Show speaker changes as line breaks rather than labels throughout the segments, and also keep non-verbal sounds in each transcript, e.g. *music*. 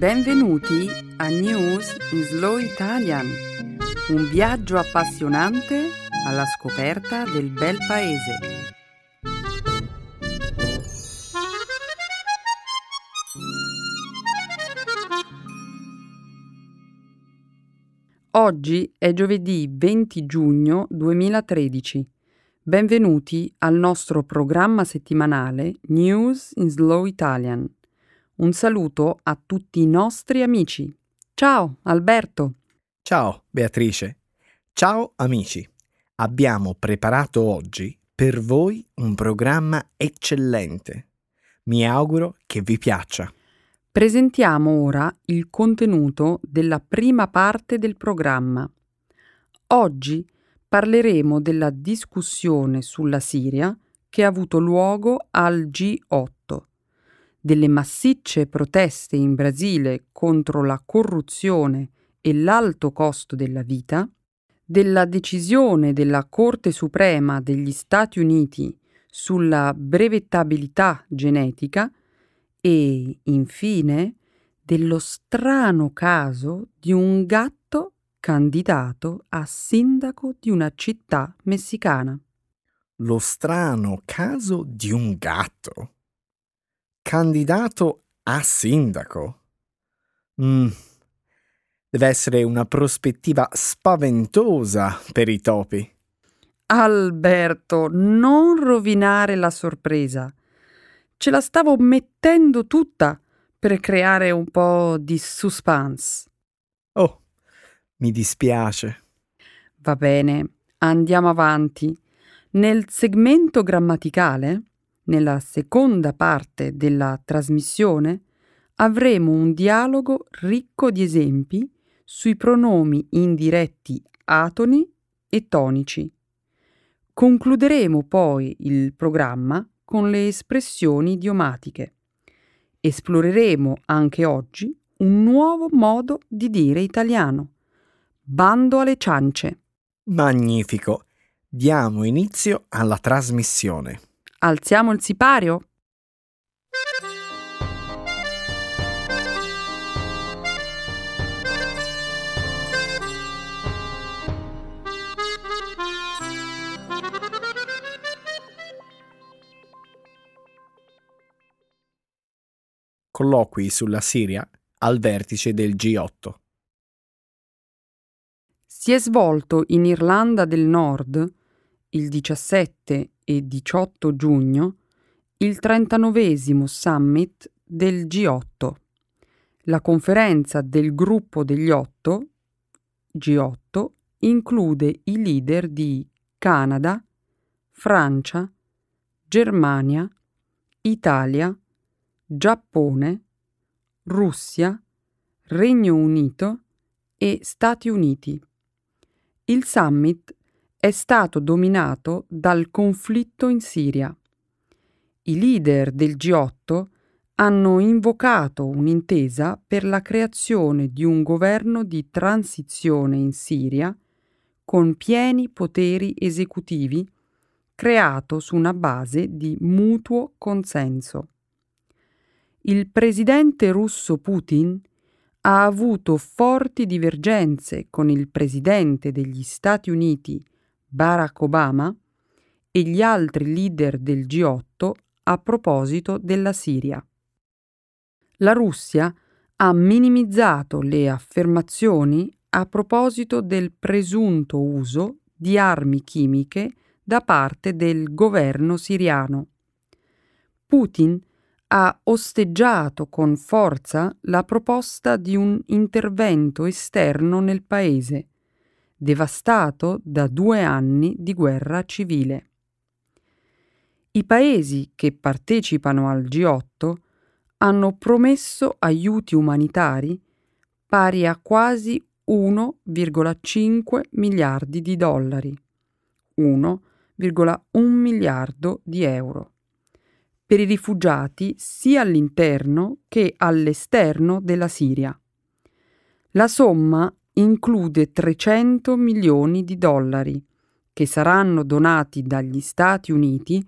Benvenuti a News in Slow Italian, un viaggio appassionante alla scoperta del bel paese. Oggi è giovedì 20 giugno 2013. Benvenuti al nostro programma settimanale News in Slow Italian. Un saluto a tutti i nostri amici. Ciao Alberto.
Ciao Beatrice. Ciao amici. Abbiamo preparato oggi per voi un programma eccellente. Mi auguro che vi piaccia.
Presentiamo ora il contenuto della prima parte del programma. Oggi parleremo della discussione sulla Siria che ha avuto luogo al G8, delle massicce proteste in Brasile contro la corruzione e l'alto costo della vita, della decisione della Corte Suprema degli Stati Uniti sulla brevettabilità genetica e, infine, dello strano caso di un gatto candidato a sindaco di una città messicana.
Lo strano caso di un gatto. Candidato a sindaco. Mm. Deve essere una prospettiva spaventosa per i topi.
Alberto, non rovinare la sorpresa. Ce la stavo mettendo tutta per creare un po' di suspense.
Oh, mi dispiace.
Va bene, andiamo avanti. Nel segmento grammaticale, nella seconda parte della trasmissione, avremo un dialogo ricco di esempi sui pronomi indiretti atoni e tonici. Concluderemo poi il programma con le espressioni idiomatiche. Esploreremo anche oggi un nuovo modo di dire italiano Bando alle ciance.
Magnifico. Diamo inizio alla trasmissione.
Alziamo il sipario?
Colloqui sulla Siria al vertice del G8
si è svolto in Irlanda del Nord il 17 e 18 giugno il 39 summit del G8, la conferenza del gruppo degli otto, G8, include i leader di Canada, Francia, Germania, Italia, Giappone, Russia, Regno Unito e Stati Uniti. Il summit è stato dominato dal conflitto in Siria. I leader del G8 hanno invocato un'intesa per la creazione di un governo di transizione in Siria con pieni poteri esecutivi creato su una base di mutuo consenso. Il presidente russo Putin ha avuto forti divergenze con il presidente degli Stati Uniti Barack Obama e gli altri leader del G8 a proposito della Siria. La Russia ha minimizzato le affermazioni a proposito del presunto uso di armi chimiche da parte del governo siriano. Putin ha osteggiato con forza la proposta di un intervento esterno nel paese, devastato da due anni di guerra civile. I paesi che partecipano al G8 hanno promesso aiuti umanitari pari a quasi 1,5 miliardi di dollari, 1,1 miliardo di euro per i rifugiati sia all'interno che all'esterno della Siria. La somma include 300 milioni di dollari che saranno donati dagli Stati Uniti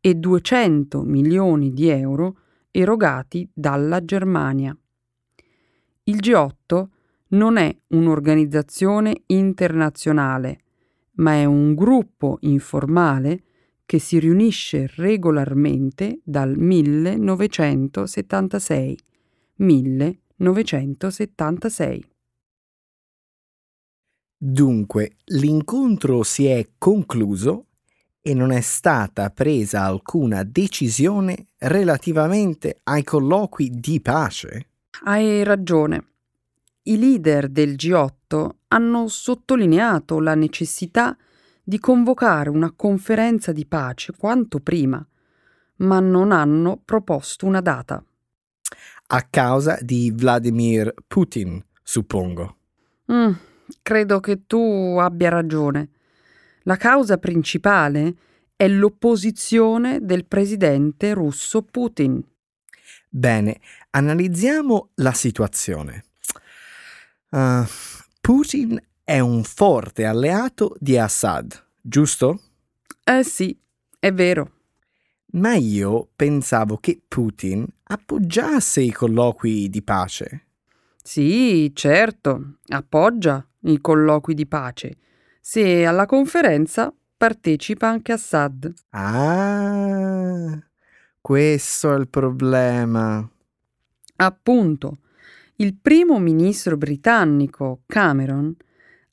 e 200 milioni di euro erogati dalla Germania. Il G8 non è un'organizzazione internazionale, ma è un gruppo informale che si riunisce regolarmente dal 1976. 1976.
Dunque, l'incontro si è concluso e non è stata presa alcuna decisione relativamente ai colloqui di pace?
Hai ragione. I leader del G8 hanno sottolineato la necessità di convocare una conferenza di pace quanto prima, ma non hanno proposto una data.
A causa di Vladimir Putin, suppongo.
Mm, credo che tu abbia ragione. La causa principale è l'opposizione del presidente russo Putin.
Bene, analizziamo la situazione. Uh, Putin è un forte alleato di Assad, giusto?
Eh sì, è vero.
Ma io pensavo che Putin appoggiasse i colloqui di pace.
Sì, certo, appoggia i colloqui di pace. Se alla conferenza partecipa anche Assad.
Ah, questo è il problema.
Appunto, il primo ministro britannico Cameron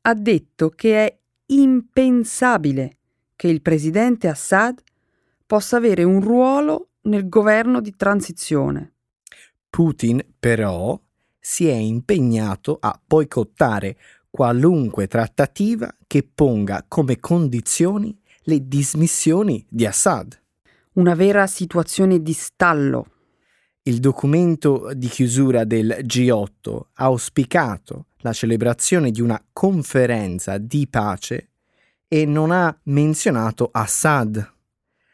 ha detto che è impensabile che il presidente Assad possa avere un ruolo nel governo di transizione.
Putin, però, si è impegnato a boicottare qualunque trattativa che ponga come condizioni le dismissioni di Assad.
Una vera situazione di stallo.
Il documento di chiusura del G8 ha auspicato la celebrazione di una conferenza di pace e non ha menzionato Assad,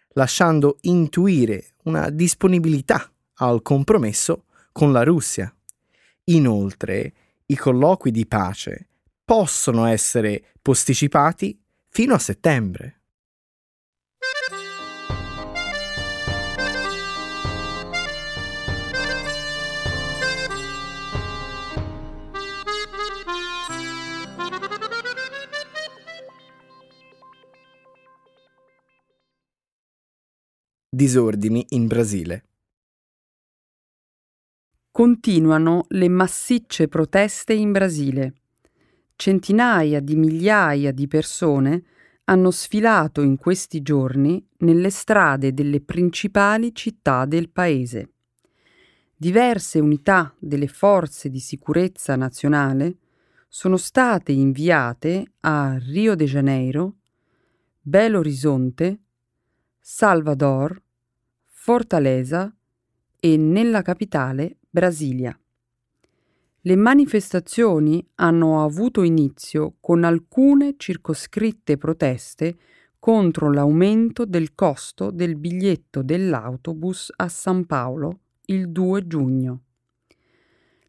lasciando intuire una disponibilità al compromesso con la Russia. Inoltre, i colloqui di pace possono essere posticipati fino a settembre. Disordini in Brasile.
Continuano le massicce proteste in Brasile. Centinaia di migliaia di persone hanno sfilato in questi giorni nelle strade delle principali città del paese. Diverse unità delle forze di sicurezza nazionale sono state inviate a Rio de Janeiro, Belo Horizonte, Salvador, Fortaleza e nella capitale Brasilia. Le manifestazioni hanno avuto inizio con alcune circoscritte proteste contro l'aumento del costo del biglietto dell'autobus a San Paolo il 2 giugno.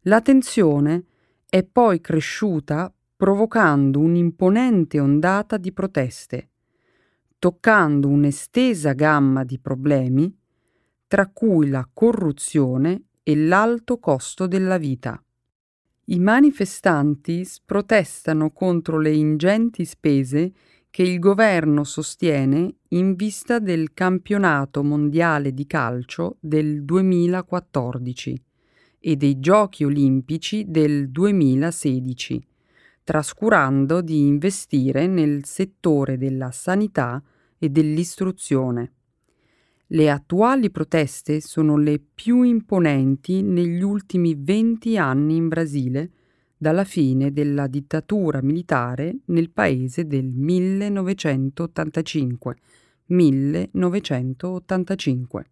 La tensione è poi cresciuta provocando un'imponente ondata di proteste, toccando un'estesa gamma di problemi, tra cui la corruzione e l'alto costo della vita. I manifestanti protestano contro le ingenti spese che il governo sostiene in vista del campionato mondiale di calcio del 2014 e dei giochi olimpici del 2016, trascurando di investire nel settore della sanità e dell'istruzione. Le attuali proteste sono le più imponenti negli ultimi 20 anni in Brasile, dalla fine della dittatura militare nel paese del 1985. 1985.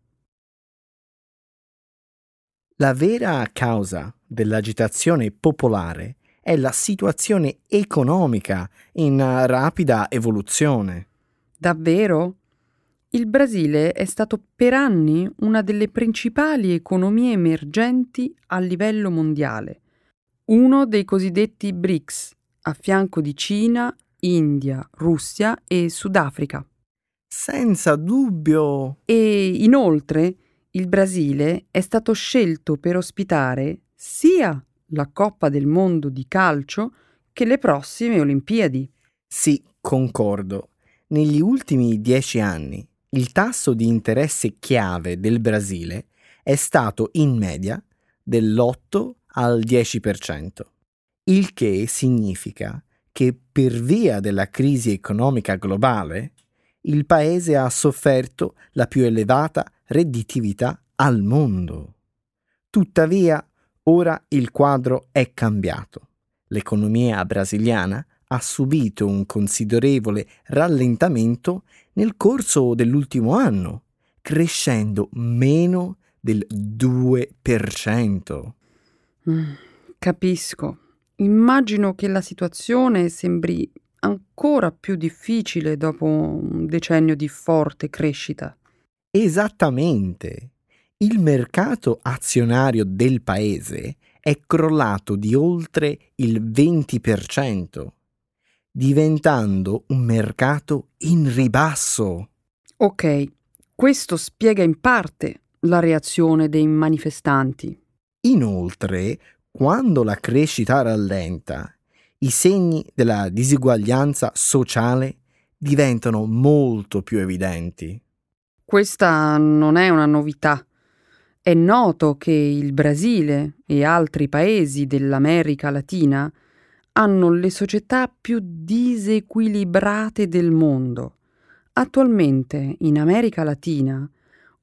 La vera causa dell'agitazione popolare è la situazione economica in rapida evoluzione.
Davvero? Il Brasile è stato per anni una delle principali economie emergenti a livello mondiale, uno dei cosiddetti BRICS, a fianco di Cina, India, Russia e Sudafrica.
Senza dubbio.
E inoltre il Brasile è stato scelto per ospitare sia la Coppa del Mondo di calcio che le prossime Olimpiadi.
Sì, concordo. Negli ultimi dieci anni il tasso di interesse chiave del Brasile è stato in media dell'8 al 10%, il che significa che per via della crisi economica globale il paese ha sofferto la più elevata redditività al mondo. Tuttavia, ora il quadro è cambiato. L'economia brasiliana ha subito un considerevole rallentamento nel corso dell'ultimo anno, crescendo meno del 2%.
Mm, capisco. Immagino che la situazione sembri ancora più difficile dopo un decennio di forte crescita.
Esattamente. Il mercato azionario del paese è crollato di oltre il 20%, diventando un mercato in ribasso.
Ok, questo spiega in parte la reazione dei manifestanti.
Inoltre, quando la crescita rallenta, i segni della disuguaglianza sociale diventano molto più evidenti.
Questa non è una novità. È noto che il Brasile e altri paesi dell'America Latina hanno le società più disequilibrate del mondo. Attualmente in America Latina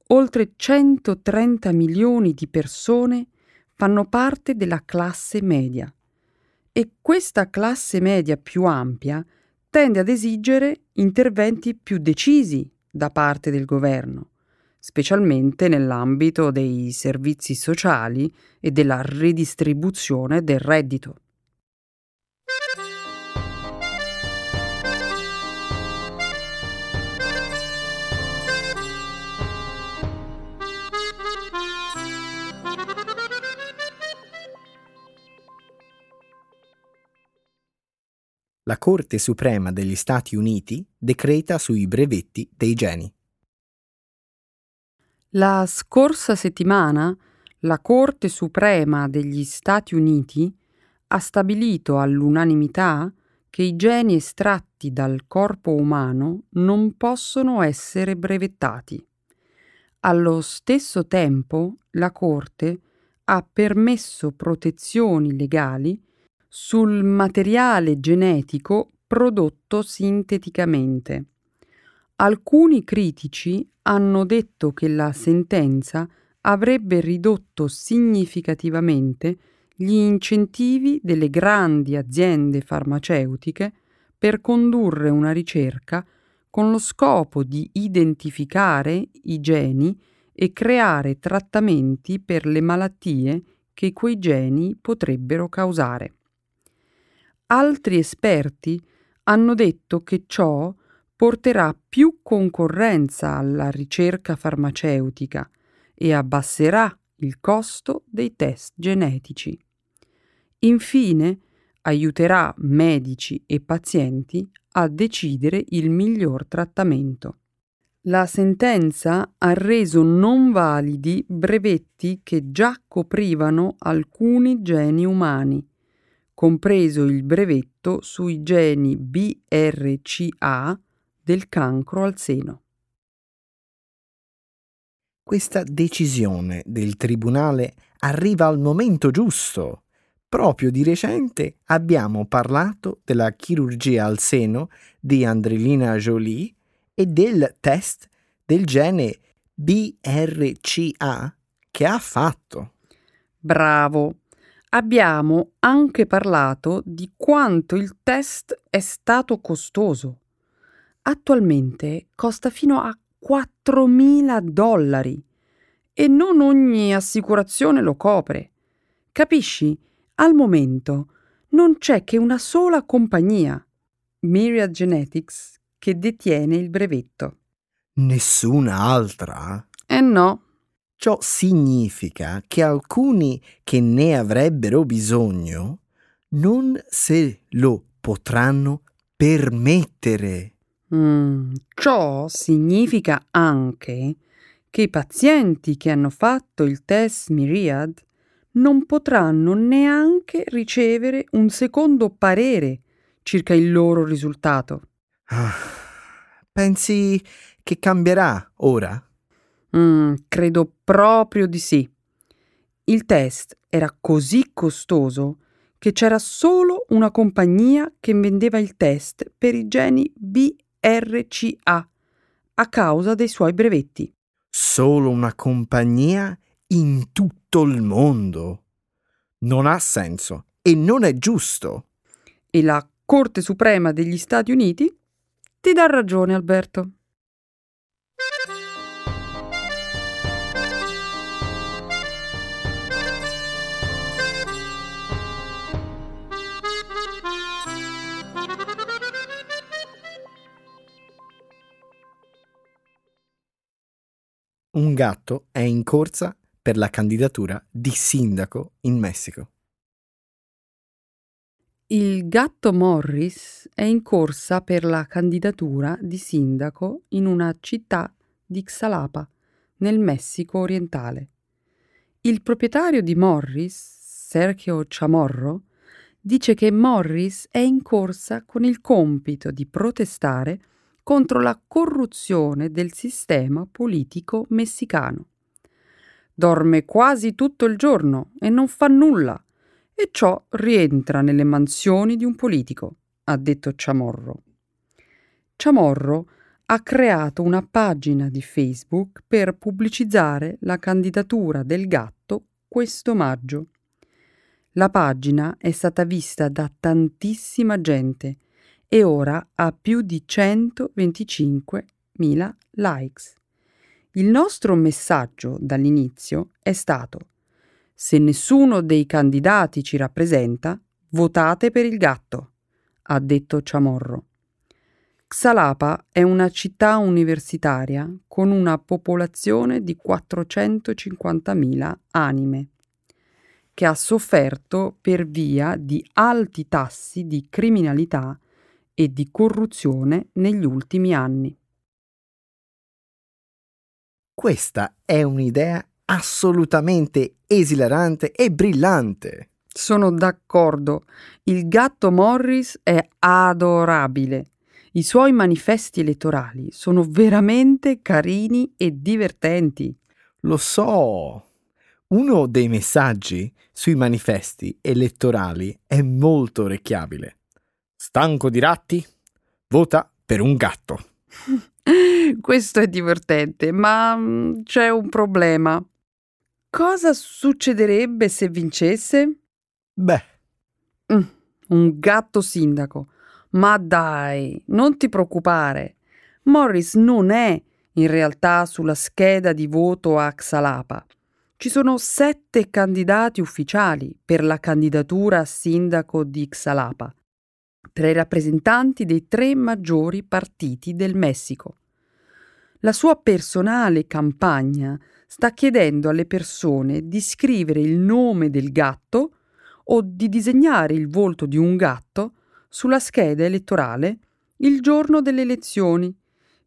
oltre 130 milioni di persone fanno parte della classe media e questa classe media più ampia tende ad esigere interventi più decisi da parte del governo, specialmente nell'ambito dei servizi sociali e della redistribuzione del reddito.
La Corte Suprema degli Stati Uniti decreta sui brevetti dei geni.
La scorsa settimana la Corte Suprema degli Stati Uniti ha stabilito all'unanimità che i geni estratti dal corpo umano non possono essere brevettati. Allo stesso tempo la Corte ha permesso protezioni legali sul materiale genetico prodotto sinteticamente. Alcuni critici hanno detto che la sentenza avrebbe ridotto significativamente gli incentivi delle grandi aziende farmaceutiche per condurre una ricerca con lo scopo di identificare i geni e creare trattamenti per le malattie che quei geni potrebbero causare. Altri esperti hanno detto che ciò porterà più concorrenza alla ricerca farmaceutica e abbasserà il costo dei test genetici. Infine, aiuterà medici e pazienti a decidere il miglior trattamento. La sentenza ha reso non validi brevetti che già coprivano alcuni geni umani compreso il brevetto sui geni BRCA del cancro al seno.
Questa decisione del Tribunale arriva al momento giusto. Proprio di recente abbiamo parlato della chirurgia al seno di Andrelina Jolie e del test del gene BRCA che ha fatto.
Bravo, abbiamo anche parlato di quanto il test è stato costoso. Attualmente costa fino a 4.000 dollari e non ogni assicurazione lo copre. Capisci? Al momento non c'è che una sola compagnia, Myriad Genetics, che detiene il brevetto.
Nessuna altra?
Eh no.
Ciò significa che alcuni che ne avrebbero bisogno non se lo potranno permettere.
Mm, ciò significa anche che i pazienti che hanno fatto il test Myriad non potranno neanche ricevere un secondo parere circa il loro risultato.
Ah, pensi che cambierà ora?
Mm, credo proprio di sì. Il test era così costoso che c'era solo una compagnia che vendeva il test per i geni BRCA a causa dei suoi brevetti.
Solo una compagnia in tutto il mondo. Non ha senso e non è giusto.
E la Corte Suprema degli Stati Uniti ti dà ragione, Alberto.
Un gatto è in corsa per la candidatura di sindaco in Messico.
Il gatto Morris è in corsa per la candidatura di sindaco in una città di Xalapa, nel Messico orientale. Il proprietario di Morris, Sergio Chamorro, dice che Morris è in corsa con il compito di protestare contro la corruzione del sistema politico messicano. Dorme quasi tutto il giorno e non fa nulla, e ciò rientra nelle mansioni di un politico, ha detto Chamorro. Chamorro ha creato una pagina di Facebook per pubblicizzare la candidatura del gatto questo maggio. La pagina è stata vista da tantissima gente e ora ha più di 125.000 likes. Il nostro messaggio dall'inizio è stato se nessuno dei candidati ci rappresenta, votate per il gatto, ha detto Chamorro. Xalapa è una città universitaria con una popolazione di 450.000 anime che ha sofferto per via di alti tassi di criminalità e di corruzione negli ultimi anni.
Questa è un'idea assolutamente esilarante e brillante.
Sono d'accordo. Il gatto Morris è adorabile. I suoi manifesti elettorali sono veramente carini e divertenti.
Lo so. Uno dei messaggi sui manifesti elettorali è molto orecchiabile. Stanco di ratti? Vota per un gatto. *laughs*
Questo è divertente, ma mm, c'è un problema. Cosa succederebbe se vincesse?
Beh.
Mm, un gatto sindaco. Ma dai, non ti preoccupare. Morris non è in realtà sulla scheda di voto a Xalapa. Ci sono sette candidati ufficiali per la candidatura a sindaco di Xalapa tra i rappresentanti dei tre maggiori partiti del Messico. La sua personale campagna sta chiedendo alle persone di scrivere il nome del gatto o di disegnare il volto di un gatto sulla scheda elettorale il giorno delle elezioni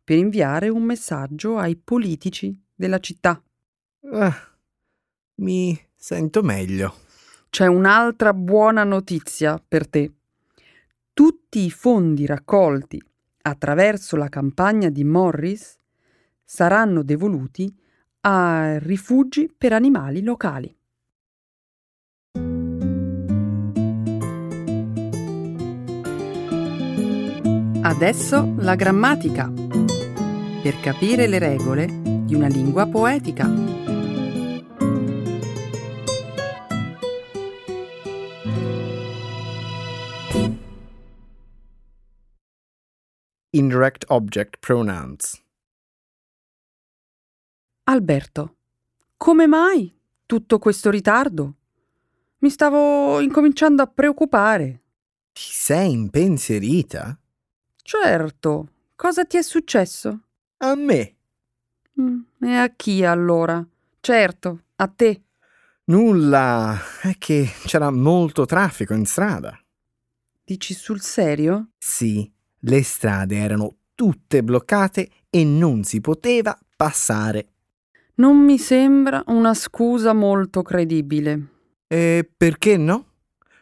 per inviare un messaggio ai politici della città.
Ah, mi sento meglio.
C'è un'altra buona notizia per te tutti i fondi raccolti attraverso la campagna di Morris saranno devoluti a rifugi per animali locali. Adesso la grammatica, per capire le regole di una lingua poetica.
Indirect Object Pronouns.
Alberto, come mai tutto questo ritardo? Mi stavo incominciando a preoccupare.
Ti sei impensierita?
Certo. Cosa ti è successo?
A me.
Mm, e a chi allora? Certo, a te.
Nulla. È che c'era molto traffico in strada.
Dici sul serio?
Sì, le strade erano tutte bloccate e non si poteva passare.
Non mi sembra una scusa molto credibile.
E perché no?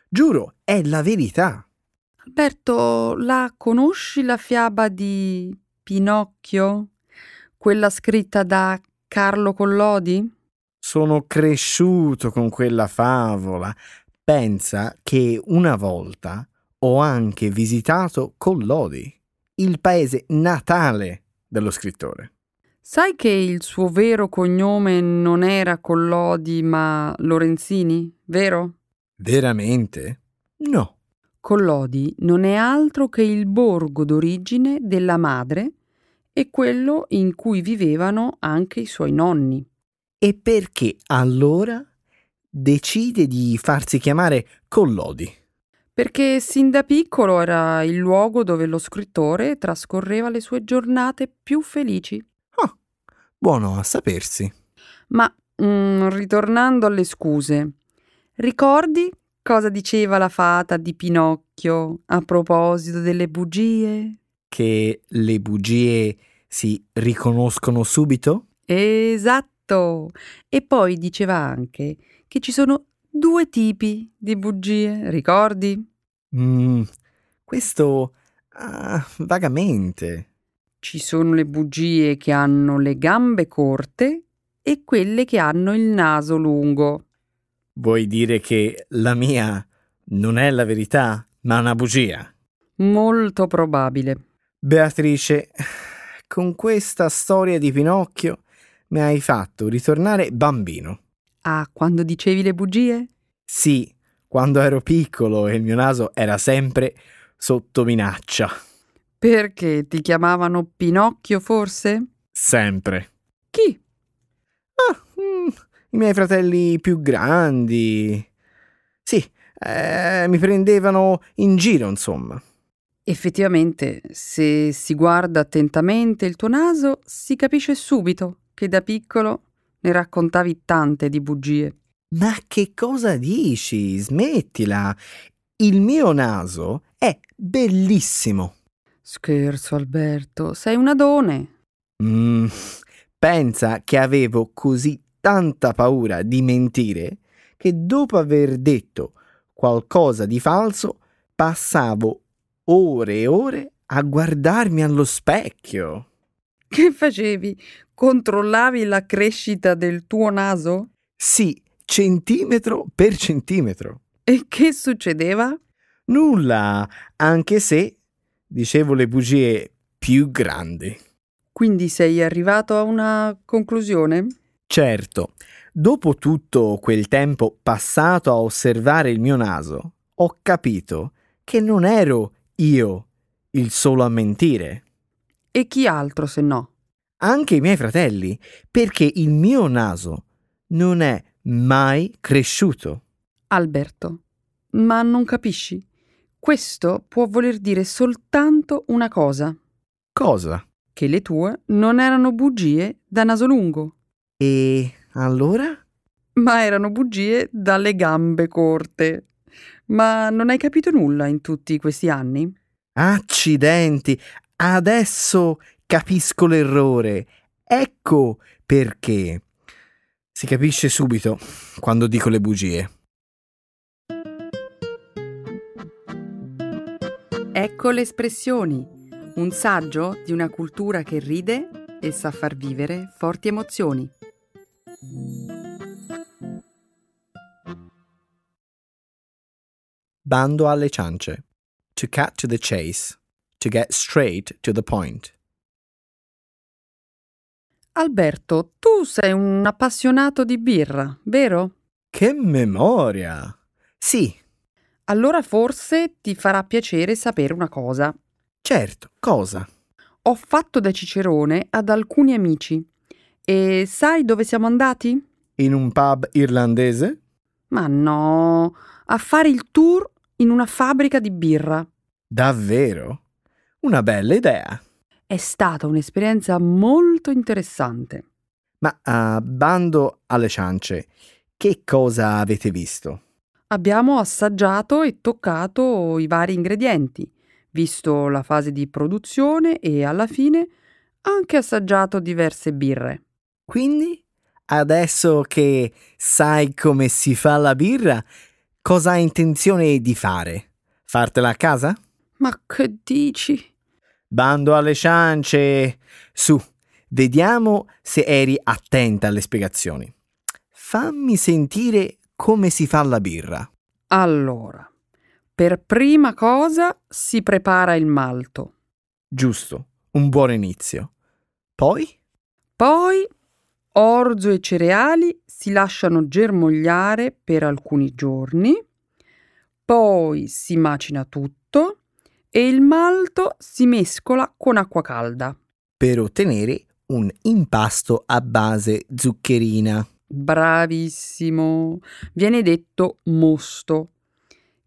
Giuro, è la verità.
Alberto, la conosci la fiaba di Pinocchio? Quella scritta da Carlo Collodi?
Sono cresciuto con quella favola. Pensa che una volta ho anche visitato Collodi, il paese natale dello scrittore.
Sai che il suo vero cognome non era Collodi ma Lorenzini, vero?
Veramente? No.
Collodi non è altro che il borgo d'origine della madre e quello in cui vivevano anche i suoi nonni.
E perché allora decide di farsi chiamare Collodi?
Perché sin da piccolo era il luogo dove lo scrittore trascorreva le sue giornate più felici.
Ah, buono a sapersi.
Ma mm, ritornando alle scuse, ricordi cosa diceva la fata di Pinocchio a proposito delle bugie?
Che le bugie si riconoscono subito?
Esatto. E poi diceva anche che ci sono due tipi di bugie, ricordi?
Mm, questo ah, vagamente.
Ci sono le bugie che hanno le gambe corte e quelle che hanno il naso lungo.
Vuoi dire che la mia non è la verità, ma una bugia?
Molto probabile.
Beatrice, con questa storia di Pinocchio mi hai fatto ritornare bambino.
Ah, quando dicevi le bugie?
Sì, quando ero piccolo e il mio naso era sempre sotto minaccia.
Perché ti chiamavano Pinocchio, forse?
Sempre.
Chi?
Ah, mm, i miei fratelli più grandi. Sì, eh, mi prendevano in giro, insomma.
Effettivamente, se si guarda attentamente il tuo naso, si capisce subito che da piccolo ne raccontavi tante di bugie.
Ma che cosa dici? Smettila. Il mio naso è bellissimo.
Scherzo, Alberto, sei un adone.
Mm, pensa che avevo così tanta paura di mentire che dopo aver detto qualcosa di falso passavo ore e ore a guardarmi allo specchio.
Che facevi? Controllavi la crescita del tuo naso?
Sì, centimetro per centimetro.
E che succedeva?
Nulla, anche se dicevo le bugie più grandi.
Quindi sei arrivato a una conclusione?
Certo, dopo tutto quel tempo passato a osservare il mio naso, ho capito che non ero io il solo a mentire.
E chi altro se no?
Anche i miei fratelli, perché il mio naso non è mai cresciuto.
Alberto, ma non capisci? Questo può voler dire soltanto una cosa.
Cosa?
Che le tue non erano bugie da naso lungo.
E allora?
Ma erano bugie dalle gambe corte. Ma non hai capito nulla in tutti questi anni?
Accidenti! Adesso capisco l'errore. Ecco perché. Si capisce subito quando dico le bugie.
Ecco le espressioni, un saggio di una cultura che ride e sa far vivere forti emozioni.
Bando alle ciance. To cut to the chase. To get straight to the point.
Alberto, tu sei un appassionato di birra, vero?
Che memoria! Sì,
Allora forse ti farà piacere sapere una cosa.
certo, cosa?
Ho fatto da cicerone ad alcuni amici. E sai dove siamo andati?
In un pub irlandese?
Ma no, a fare il tour in una fabbrica di birra.
Davvero? Una bella idea.
È stata un'esperienza molto interessante.
Ma a bando alle ciance, che cosa avete visto?
Abbiamo assaggiato e toccato i vari ingredienti, visto la fase di produzione e alla fine anche assaggiato diverse birre.
Quindi adesso che sai come si fa la birra, cosa hai intenzione di fare? Fartela a casa?
Ma che dici?
Bando alle ciance. Su, vediamo se eri attenta alle spiegazioni. Fammi sentire come si fa la birra.
Allora, per prima cosa si prepara il malto.
Giusto, un buon inizio. Poi?
Poi orzo e cereali si lasciano germogliare per alcuni giorni. Poi si macina tutto e il malto si mescola con acqua calda.
Per ottenere un impasto a base zuccherina.
Bravissimo. Viene detto mosto,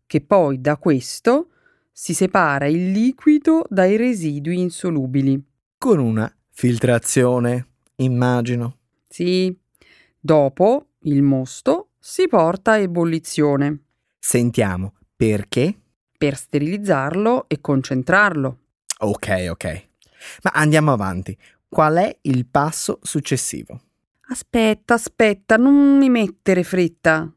che poi da questo si separa il liquido dai residui insolubili.
Con una filtrazione, immagino.
Sì. Dopo il mosto si porta a ebollizione
Sentiamo perché?
Per sterilizzarlo e concentrarlo.
Ok, ok. Ma andiamo avanti. Qual è il passo successivo?
Aspetta, aspetta, non mi mettere fretta.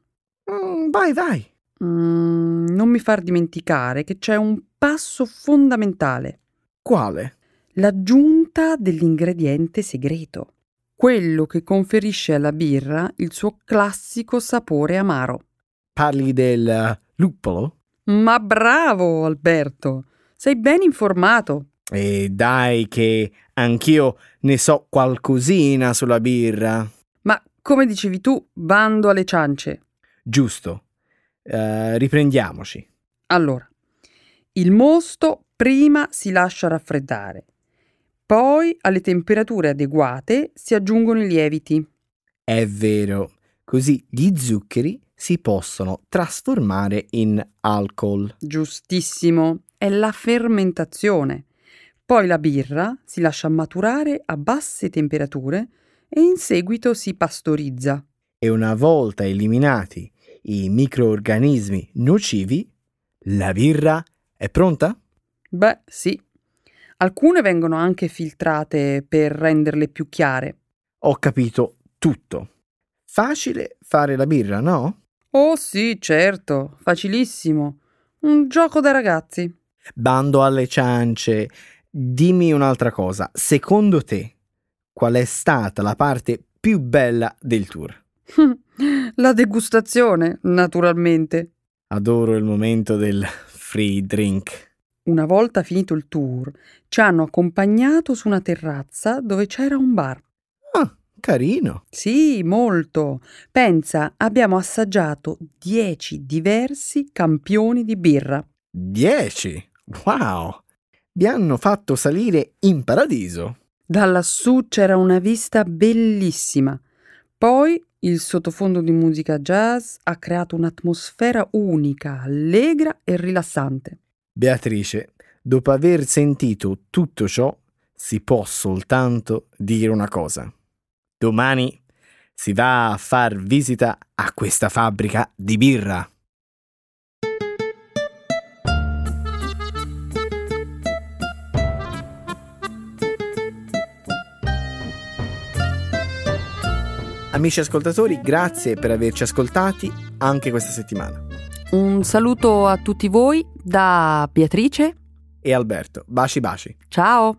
Mm, vai, vai.
Mm, non mi far dimenticare che c'è un passo fondamentale,
Quale?
l'aggiunta dell'ingrediente segreto, quello che conferisce alla birra il suo classico sapore amaro.
Parli del eh, luppolo?
Ma bravo, Alberto! Sei ben informato.
E dai che anch'io ne so qualcosina sulla birra.
Ma come dicevi tu, bando alle ciance.
Giusto. Eh, riprendiamoci.
Allora, il mosto prima si lascia raffreddare, poi alle temperature adeguate si aggiungono i lieviti.
È vero. Così gli zuccheri si possono trasformare in alcol.
Giustissimo, è la fermentazione. Poi la birra si lascia maturare a basse temperature e in seguito si pastorizza.
E una volta eliminati i microorganismi nocivi, la birra è pronta?
Beh, sì. Alcune vengono anche filtrate per renderle più chiare.
Ho capito tutto. Facile fare la birra, no?
Oh sì, certo, facilissimo. Un gioco da ragazzi.
Bando alle ciance. Dimmi un'altra cosa. Secondo te, qual è stata la parte più bella del tour? *laughs*
La degustazione, naturalmente.
Adoro il momento del free drink.
Una volta finito il tour, ci hanno accompagnato su una terrazza dove c'era un bar.
Ah, carino.
Sì, molto. Pensa, abbiamo assaggiato dieci diversi campioni di birra.
Dieci. Wow. Vi hanno fatto salire in paradiso.
Da lassù c'era una vista bellissima. Poi il sottofondo di musica jazz ha creato un'atmosfera unica, allegra e rilassante.
Beatrice, dopo aver sentito tutto ciò, si può soltanto dire una cosa. Domani si va a far visita a questa fabbrica di birra. Amici ascoltatori, grazie per averci ascoltati anche questa settimana.
Un saluto a tutti voi da Beatrice.
E Alberto, baci baci.
Ciao!